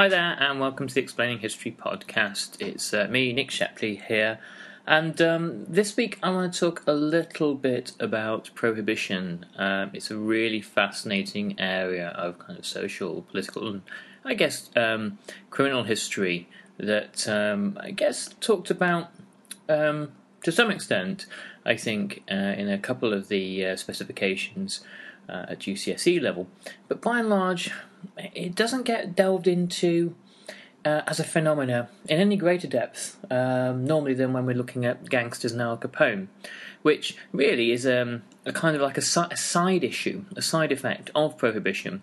Hi there, and welcome to the Explaining History podcast. It's uh, me, Nick Shepley, here, and um, this week I want to talk a little bit about prohibition. Um, it's a really fascinating area of kind of social, political, and I guess um, criminal history that um, I guess talked about um, to some extent. I think uh, in a couple of the uh, specifications uh, at GCSE level, but by and large, it doesn't get delved into uh, as a phenomena in any greater depth um, normally than when we're looking at gangsters and Al Capone, which really is um, a kind of like a, si- a side issue, a side effect of prohibition.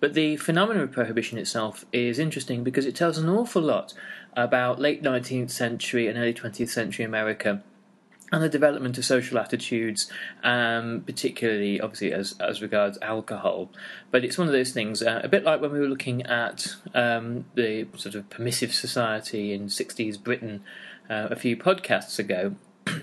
But the phenomenon of prohibition itself is interesting because it tells an awful lot about late 19th century and early 20th century America and the development of social attitudes, um, particularly obviously as as regards alcohol. But it's one of those things, uh, a bit like when we were looking at um, the sort of permissive society in '60s Britain uh, a few podcasts ago.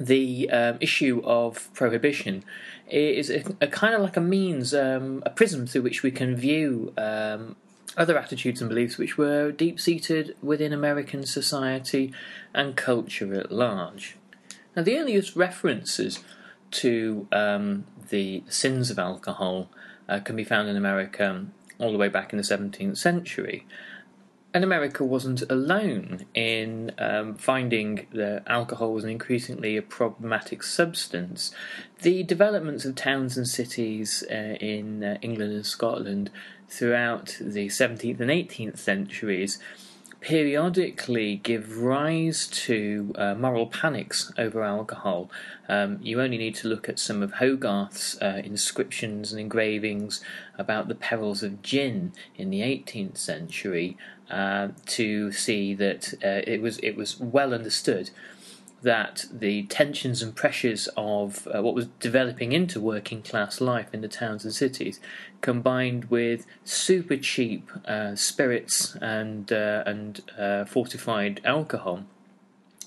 the um, issue of prohibition is a, a, kind of like a means, um, a prism through which we can view um, other attitudes and beliefs which were deep seated within American society and culture at large. Now, the earliest references to um, the sins of alcohol uh, can be found in America all the way back in the 17th century. And America wasn't alone in um, finding that alcohol was an increasingly a problematic substance. The developments of towns and cities uh, in uh, England and Scotland throughout the 17th and 18th centuries periodically give rise to uh, moral panics over alcohol. Um, you only need to look at some of Hogarth's uh, inscriptions and engravings about the perils of gin in the 18th century uh, to see that uh, it was it was well understood that the tensions and pressures of uh, what was developing into working class life in the towns and cities, combined with super cheap uh, spirits and uh, and uh, fortified alcohol,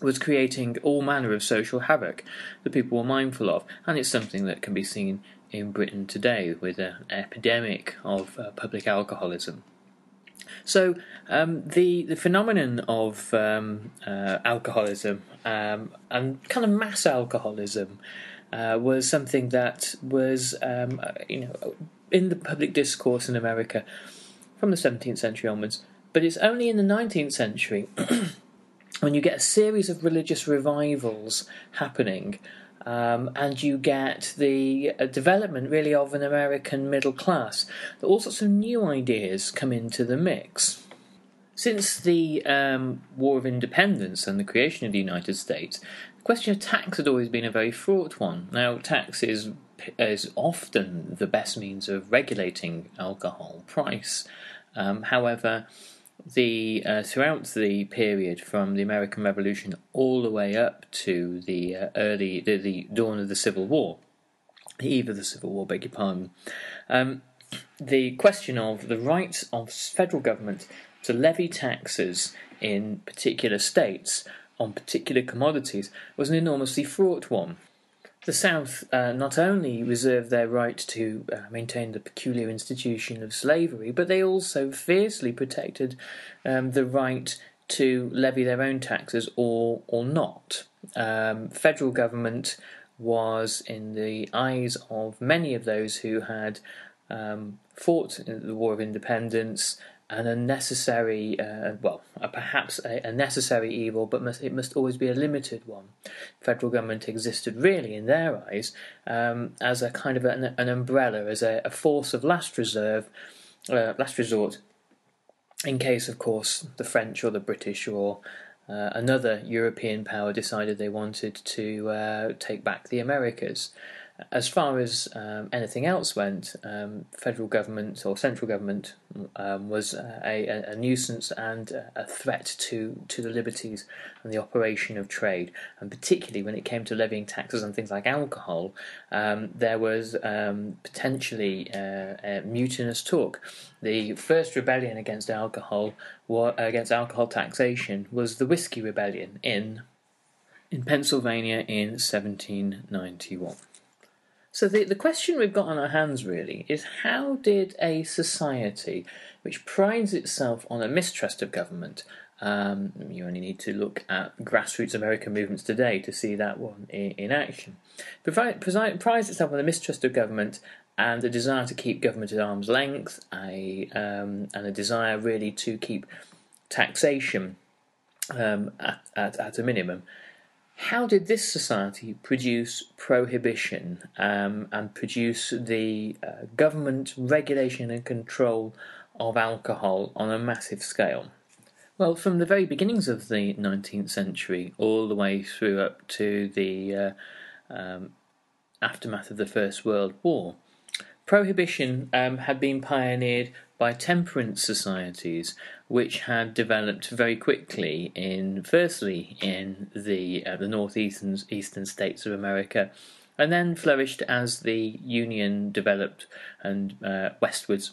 was creating all manner of social havoc that people were mindful of, and it's something that can be seen in Britain today with an epidemic of uh, public alcoholism. So um, the the phenomenon of um, uh, alcoholism um, and kind of mass alcoholism uh, was something that was um, uh, you know in the public discourse in America from the 17th century onwards. But it's only in the 19th century when you get a series of religious revivals happening um, and you get the uh, development really of an American middle class. All sorts of new ideas come into the mix. Since the um, War of Independence and the creation of the United States, the question of tax had always been a very fraught one. Now, tax is, is often the best means of regulating alcohol price. Um, however, the uh, throughout the period from the American Revolution all the way up to the uh, early the, the, dawn of the Civil War, the eve of the Civil War, beg your pardon, um, the question of the rights of federal government to levy taxes in particular states on particular commodities was an enormously fraught one. The South uh, not only reserved their right to uh, maintain the peculiar institution of slavery, but they also fiercely protected um, the right to levy their own taxes or or not. Um, federal government was, in the eyes of many of those who had um, fought the War of Independence, an unnecessary, uh, well, perhaps a, a, necessary evil, but must, it must always be a limited one. Federal government existed really, in their eyes, um, as a kind of an, an umbrella, as a, a, force of last reserve, uh, last resort, in case, of course, the French or the British or uh, another European power decided they wanted to uh, take back the Americas. As far as um, anything else went, um, federal government or central government um, was a, a, nuisance and a threat to, to the liberties and the operation of trade. And particularly when it came to levying taxes on things like alcohol, um, there was um, potentially uh, mutinous talk. The first rebellion against alcohol, against alcohol taxation, was the Whiskey Rebellion in in Pennsylvania in 1791. So the, the question we've got on our hands really is how did a society which prides itself on a mistrust of government, um, you only need to look at grassroots American movements today to see that one in, in action, provide, prides itself on a mistrust of government and a desire to keep government at arm's length, a, um, and a desire really to keep taxation um, at, at, at a minimum how did this society produce prohibition um, and produce the uh, government regulation and control of alcohol on a massive scale? Well, from the very beginnings of the 19th century, all the way through up to the uh, um, aftermath of the First World War, prohibition um, had been pioneered by temperance societies, which had developed very quickly in, firstly, in the uh, the northeastern eastern states of America, and then flourished as the Union developed and uh, westwards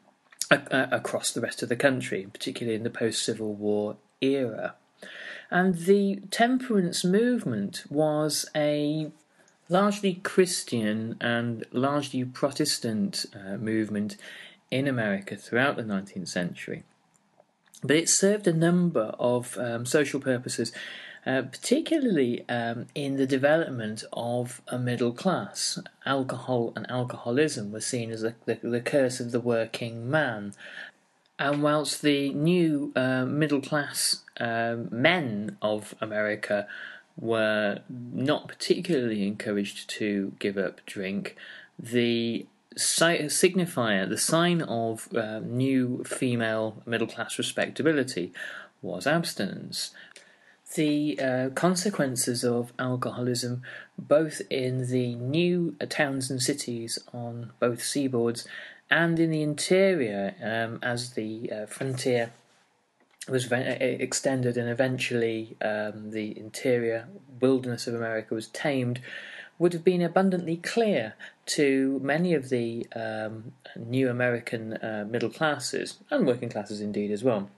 across the rest of the country, particularly in the post Civil War era. And the temperance movement was a largely Christian and largely Protestant uh, movement in America throughout the 19th century. But it served a number of um, social purposes, uh, particularly um, in the development of a middle class. Alcohol and alcoholism were seen as a, the, the, curse of the working man. And whilst the new uh, middle class uh, men of America were not particularly encouraged to give up drink, the signifier, the sign of uh, new female middle class respectability, was abstinence. The uh, consequences of alcoholism, both in the new towns and cities on both seaboards and in the interior, um, as the uh, frontier was extended and eventually um, the interior wilderness of America was tamed, would have been abundantly clear to many of the um, new American uh, middle classes and working classes indeed as well.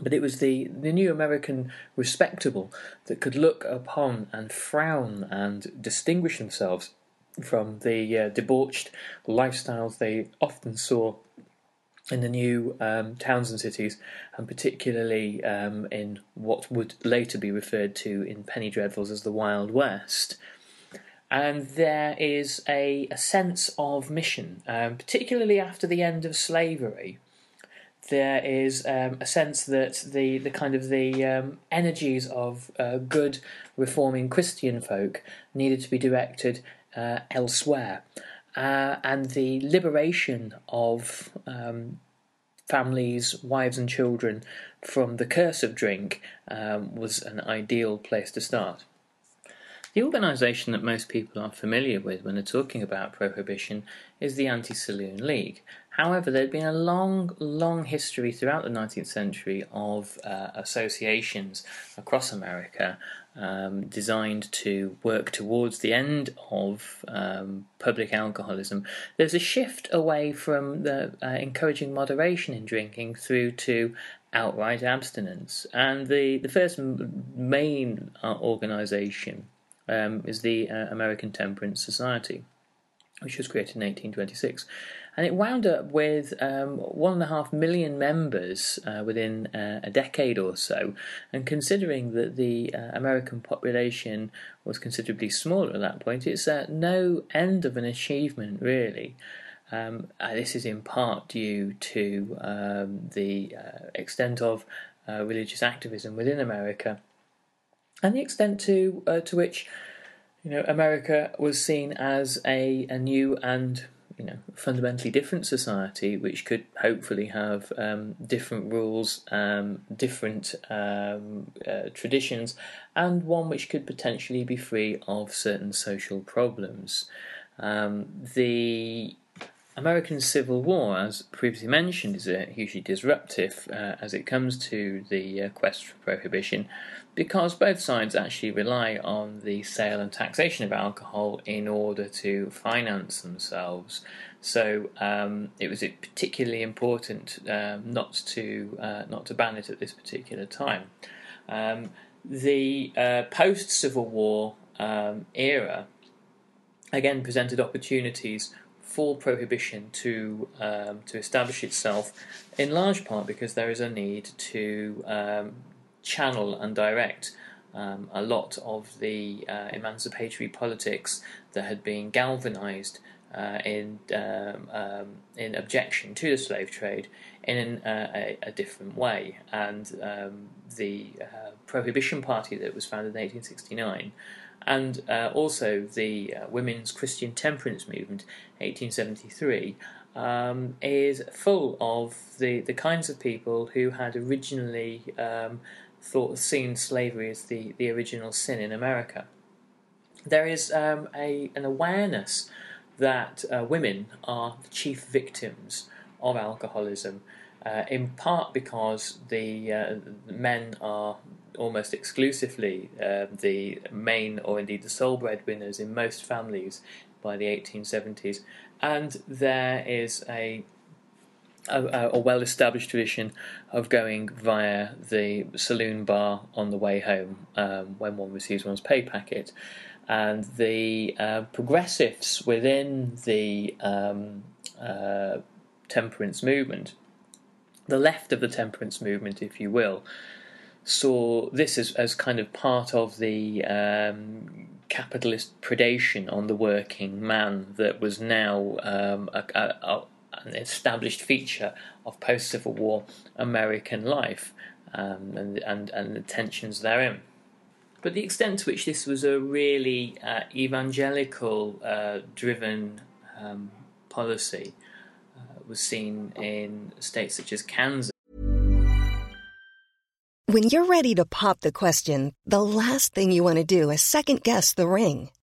But it was the, the new American respectable that could look upon and frown and distinguish themselves from the uh, debauched lifestyles they often saw in the new um, towns and cities, and particularly um, in what would later be referred to in Penny Dreadfuls as the Wild West and there is a, a sense of mission, um, particularly after the end of slavery. There is um, a sense that the, the kind of the um, energies of uh, good reforming Christian folk needed to be directed uh, elsewhere, uh, and the liberation of um, families, wives, and children from the curse of drink um, was an ideal place to start. The organisation that most people are familiar with when they're talking about prohibition is the Anti Saloon League. However, there had been a long, long history throughout the 19th century of uh, associations across America um, designed to work towards the end of um, public alcoholism. There's a shift away from the uh, encouraging moderation in drinking through to outright abstinence. And the, the first main uh, organisation um, is the uh, American Temperance Society, which was created in 1826. And it wound up with um, one and a half million members uh, within uh, a decade or so. And considering that the uh, American population was considerably smaller at that point, it's uh, no end of an achievement, really. Um, uh, this is in part due to um, the extent of religious activism within America and the extent to to which you know America was seen as a, a new and you know fundamentally different society, which could hopefully have um, different rules, um, different um, uh, traditions, and one which could potentially be free of certain social problems. Um, the American Civil War, as previously mentioned, is hugely disruptive uh, as it comes to the uh, quest for prohibition because both sides actually rely on the sale and taxation of alcohol in order to finance themselves. So um, it was particularly important um, not to uh, not to ban it at this particular time. Um, the uh, post Civil War um, era again presented opportunities for prohibition to um, to establish itself, in large part because there is a need to um, channel and direct um, a lot of the uh, emancipatory politics that had been galvanized uh, in um, um, in objection to the slave trade in uh, a, a, different way. And um, the uh, Prohibition Party that was founded in 1869, and uh, also the uh, Women's Christian Temperance Movement, 1873. Um, is full of the, the kinds of people who had originally um, thought seen slavery as the, the original sin in America. There is um, a, an awareness that uh, women are the chief victims of alcoholism, uh, in part because the uh, men are almost exclusively uh, the main or indeed the sole breadwinners in most families by the 1870s, and there is a a, a well established tradition of going via the saloon bar on the way home um, when one receives one's pay packet. And the uh, progressives within the um, uh, temperance movement, the left of the temperance movement, if you will, saw this as, as kind of part of the um, capitalist predation on the working man that was now um, a, a, an established feature of post Civil War American life um, and, and, and the tensions therein. But the extent to which this was a really uh, evangelical uh, driven um, policy uh, was seen in states such as Kansas. When you're ready to pop the question, the last thing you want to do is second guess the ring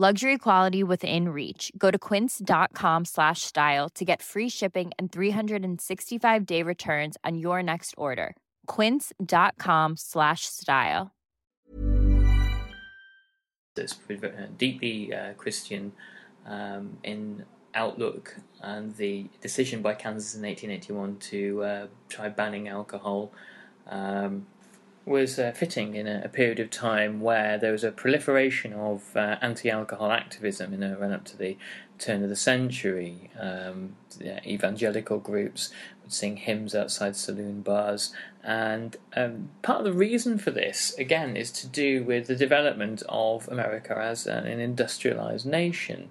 Luxury quality within reach. Go to quince.com slash style to get free shipping and 365 day returns on your next order. Quince.com slash style. It's deeply uh, Christian um, in outlook, and the decision by Kansas in 1881 to uh, try banning alcohol um, was uh, fitting in a, a, period of time where there was a proliferation of uh, anti-alcohol activism in a run up to the turn of the century. Um, evangelical groups would sing hymns outside saloon bars, and um, part of the reason for this, again, is to do with the development of America as an industrialized nation.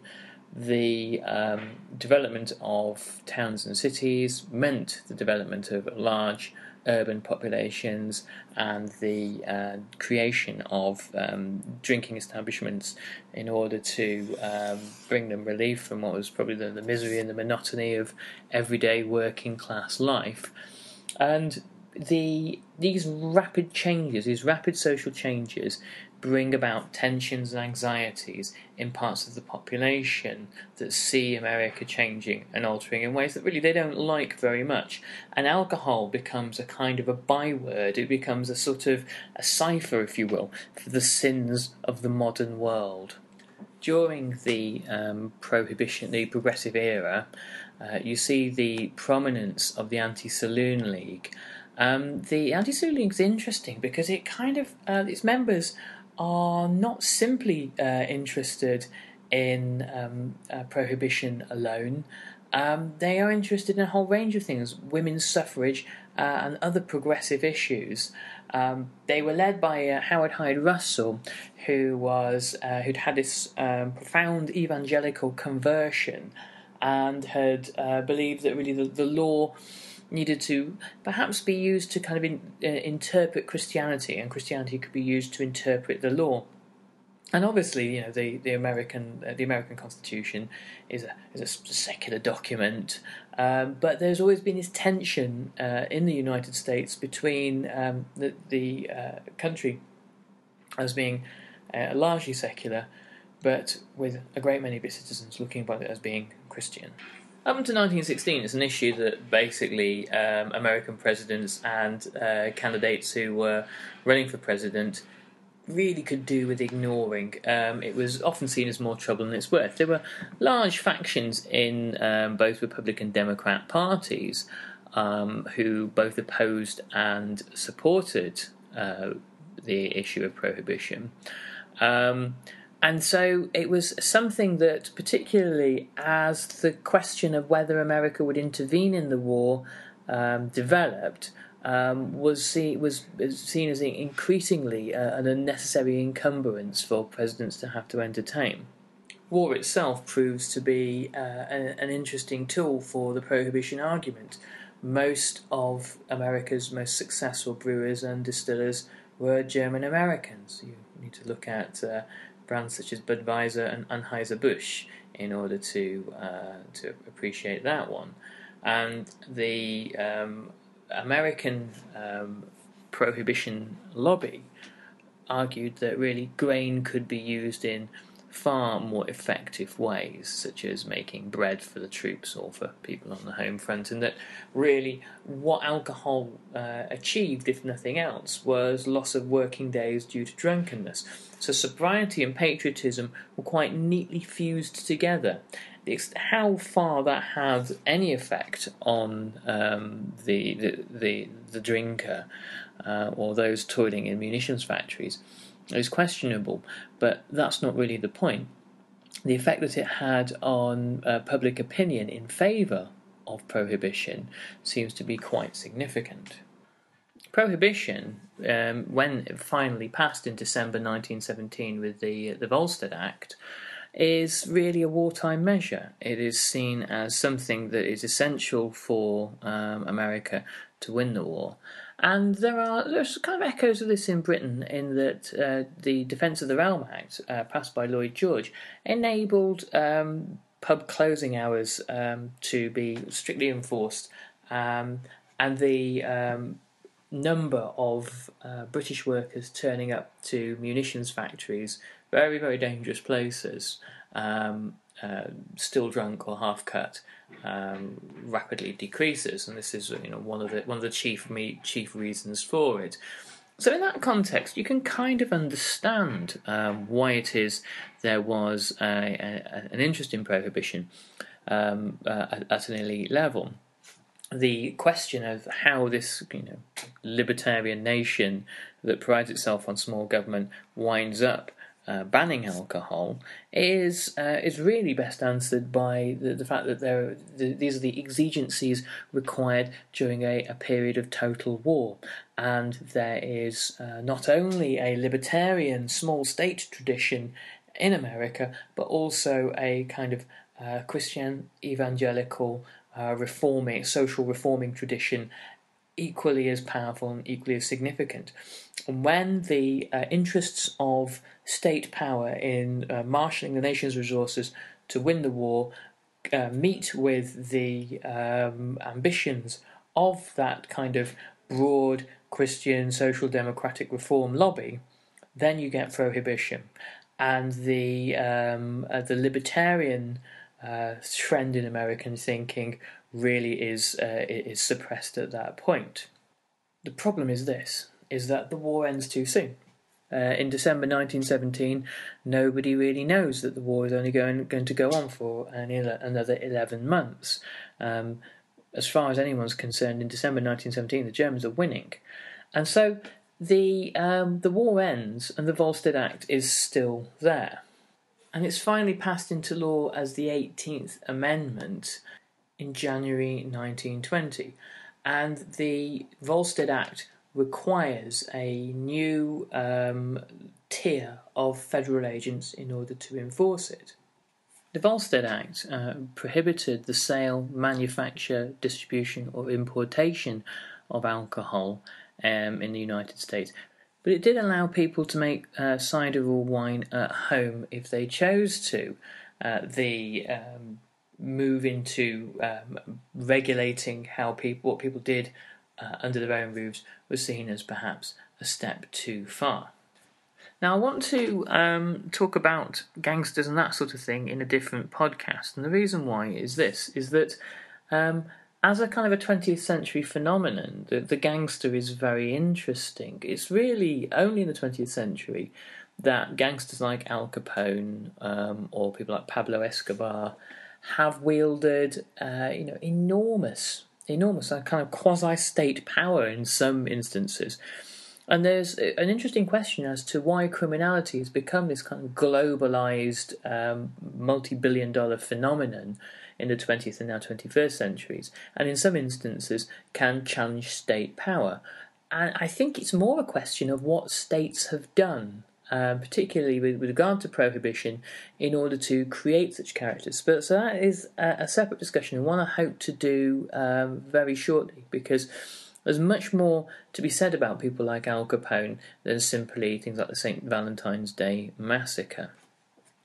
The um, development of towns and cities meant the development of large urban populations and the uh, creation of um, drinking establishments in order to um, bring them relief from what was probably the, the, misery and the monotony of everyday working class life. And the these rapid changes, these rapid social changes, bring about tensions and anxieties in parts of the population that see America changing and altering in ways that really they don't like very much. And alcohol becomes a kind of a byword, it becomes a sort of a cipher, if you will, for the sins of the modern world. During the um, prohibition, the progressive era, uh, you see the prominence of the Anti Saloon League. Um, the Anti Saloon League is interesting because it kind of uh, its members are not simply uh, interested in um, uh, prohibition alone. Um, they are interested in a whole range of things, women's suffrage uh, and other progressive issues. Um, they were led by uh, Howard Hyde Russell, who was uh, who'd had this um, profound evangelical conversion and had uh, believed that really the, the law needed to perhaps be used to kind of in, uh, interpret Christianity, and Christianity could be used to interpret the law. And obviously, you know, the the American uh, the American Constitution is a is a secular document, um, but there's always been this tension uh, in the United States between um, the the uh, country as being uh, largely secular, but with a great many of its citizens looking upon it as being Christian. Up until 1916, it's an issue that basically um, American presidents and uh, candidates who were running for president really could do with ignoring. Um, it was often seen as more trouble than it's worth. There were large factions in um, both Republican and Democrat parties um, who both opposed and supported uh, the issue of prohibition. And so it was something that, particularly as the question of whether America would intervene in the war um, developed, um, was, see, was seen as increasingly uh, an unnecessary encumbrance for presidents to have to entertain. War itself proves to be uh, an, an interesting tool for the prohibition argument. Most of America's most successful brewers and distillers were German Americans. You need to look at uh, brands such as Budweiser and Anheuser-Busch in order to uh, to appreciate that one. And the um, American um, prohibition lobby argued that really grain could be used in far more effective ways, such as making bread for the troops or for people on the home front, and that really what alcohol uh, achieved, if nothing else, was loss of working days due to drunkenness. So sobriety and patriotism were quite neatly fused together. How far that had any effect on um, the, the, the the drinker uh, or those toiling in munitions factories is questionable, but that's not really the point. The effect that it had on uh, public opinion in favour of prohibition seems to be quite significant. Prohibition, um, when it finally passed in December 1917 with the the Volstead Act, is really a wartime measure. It is seen as something that is essential for um, America to win the war, and there are there's kind of echoes of this in Britain in that uh, the Defence of the Realm Act, uh, passed by Lloyd George, enabled um, pub closing hours um, to be strictly enforced, um, and the um, number of uh, British workers turning up to munitions factories, very very dangerous places, um, uh, still drunk or half cut, um, rapidly decreases, and this is you know one of the one of the chief me, chief reasons for it. So in that context, you can kind of understand um, why it is there was a, a, an interest in prohibition um, uh, at, at, an elite level. the question of how this you know libertarian nation that prides itself on small government winds up uh, banning alcohol is uh, is really best answered by the, the fact that there the, these are the exigencies required during a, a period of total war, and there is uh, not only a libertarian small state tradition in America, but also a kind of uh, Christian evangelical uh, reforming social reforming tradition equally as powerful and equally as significant. When the uh, interests of state power in uh, marshalling the nation's resources to win the war uh, meet with the um, ambitions of that kind of broad Christian social democratic reform lobby, then you get prohibition. And the um, uh, the libertarian uh, trend in American thinking really is uh, is suppressed at that point. The problem is this: is that the war ends too soon. Uh, in December 1917, nobody really knows that the war is only going going to go on for an, another 11 months. Um, as far as anyone's concerned, in December 1917, the Germans are winning, and so the um, the war ends, and the Volstead Act is still there, and it's finally passed into law as the 18th Amendment in January 1920. And the Volstead Act requires a new um, tier of federal agents in order to enforce it. The Volstead Act uh, prohibited the sale, manufacture, distribution, or importation of alcohol um, in the United States, but it did allow people to make uh, cider or wine at home if they chose to. Uh, the um, move into um, regulating how people what people did uh, under their own roofs was seen as perhaps a step too far. Now, I want to um, talk about gangsters and that sort of thing in a different podcast, and the reason why is this: is that um, as a kind of a 20th century phenomenon, the, the gangster is very interesting. It's really only in the 20th century that gangsters like Al Capone um, or people like Pablo Escobar have wielded, uh, you know, enormous, enormous kind of quasi-state power in some instances. And there's an interesting question as to why criminality has become this kind of globalized, um, multi-billion dollar phenomenon in the 20th and now 21st centuries, and in some instances can challenge state power. And I think it's more a question of what states have done um, particularly with, with, regard to prohibition, in order to create such characters. But so that is a, a separate discussion, and one I hope to do um, very shortly, because there's much more to be said about people like Al Capone than simply things like the St. Valentine's Day massacre.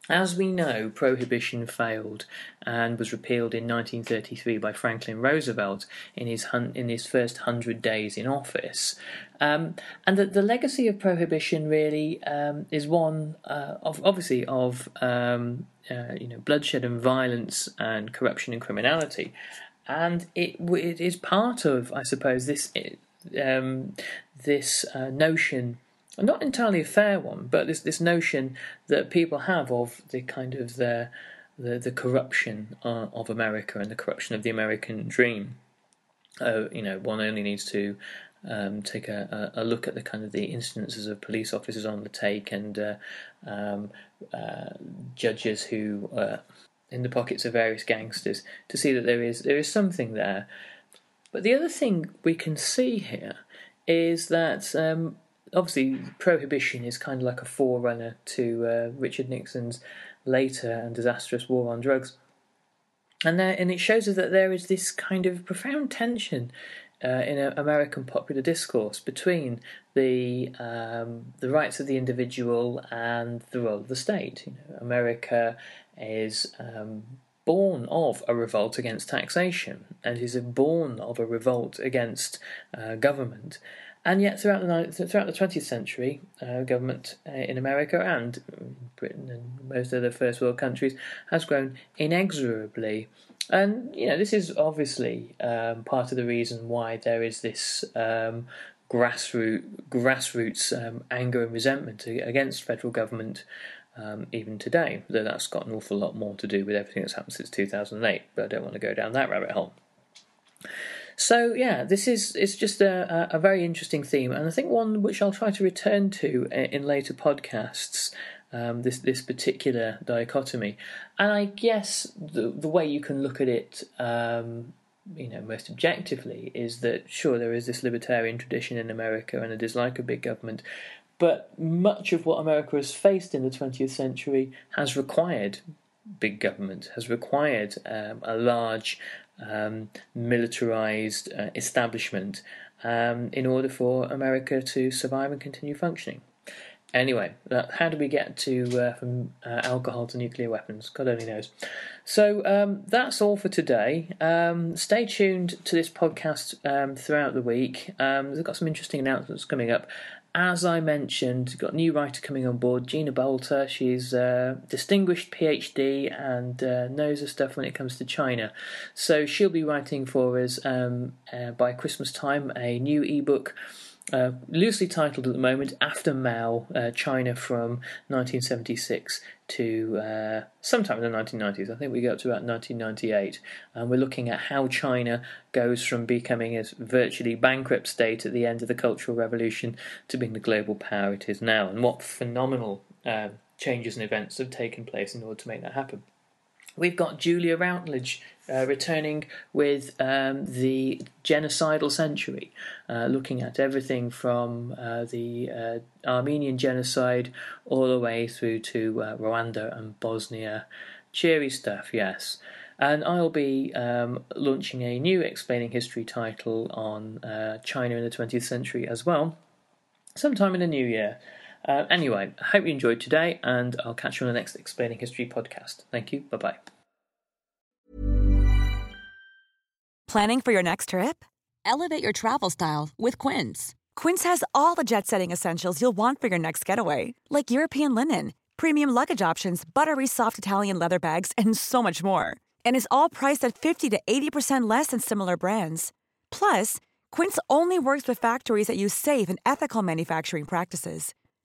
As we know, prohibition failed and was repealed in 1933 by Franklin Roosevelt in his hun- in his first hundred days in office. Um, and the, the legacy of prohibition really um, is one uh, of obviously of um, uh, you know bloodshed and violence and corruption and criminality, and it it is part of I suppose this um, this uh, notion not entirely a fair one, but this this notion that people have of the kind of the the, the corruption uh, of America and the corruption of the American dream. Uh, you know, one only needs to um, take a, a, look at the kind of the instances of police officers on the take and uh, um, uh, judges who are in the pockets of various gangsters to see that there is there is something there. But the other thing we can see here is that um, obviously prohibition is kind of like a forerunner to uh, Richard Nixon's later and disastrous war on drugs. And there, and it shows us that there is this kind of profound tension uh, in American popular discourse between the um, the rights of the individual and the role of the state. You know, America is um, born of a revolt against taxation and is born of a revolt against uh, government. And yet, throughout the throughout the 20th century, uh, government uh, in America and Britain and most other first world countries has grown inexorably. And you know, this is obviously um, part of the reason why there is this um, grassroots grassroots um, anger and resentment against federal government. Um, even today, though that's got an awful lot more to do with everything that's happened since 2008, but I don't want to go down that rabbit hole. So yeah, this is it's just a, a, very interesting theme, and I think one which I'll try to return to in later podcasts. Um, this this particular dichotomy, and I guess the the way you can look at it, um, you know, most objectively, is that sure there is this libertarian tradition in America and a dislike of big government, but much of what America has faced in the 20th century has required big government, has required um, a large um, militarized uh, establishment um, in order for America to survive and continue functioning. Anyway, uh, how do we get to uh, from uh, alcohol to nuclear weapons? God only knows. So um, that's all for today. Um, stay tuned to this podcast um, throughout the week. Um, we've got some interesting announcements coming up, as I mentioned, got a new writer coming on board, Gina Bolter. She's a distinguished PhD and uh, knows her stuff when it comes to China. So she'll be writing for us um, uh, by Christmas time a new ebook uh, loosely titled at the moment After Mao, uh, China from 1976 to uh, sometime in the 1990s. I think we go up to about 1998. And we're looking at how China goes from becoming a virtually bankrupt state at the end of the Cultural Revolution to being the global power it is now, and what phenomenal uh, changes and events have taken place in order to make that happen. We've got Julia Routledge uh, returning with um, the genocidal century, uh, looking at everything from uh, the uh, Armenian genocide all the way through to uh, Rwanda and Bosnia. Cheery stuff, yes. And I'll be um, launching a new Explaining History title on uh, China in the 20th century as well, sometime in the new year. Uh, anyway, I hope you enjoyed today, and I'll catch you on the next Explaining History podcast. Thank you. Bye bye. Planning for your next trip? Elevate your travel style with Quince. Quince has all the jet setting essentials you'll want for your next getaway, like European linen, premium luggage options, buttery soft Italian leather bags, and so much more. And is all priced at 50 to 80% less than similar brands. Plus, Quince only works with factories that use safe and ethical manufacturing practices.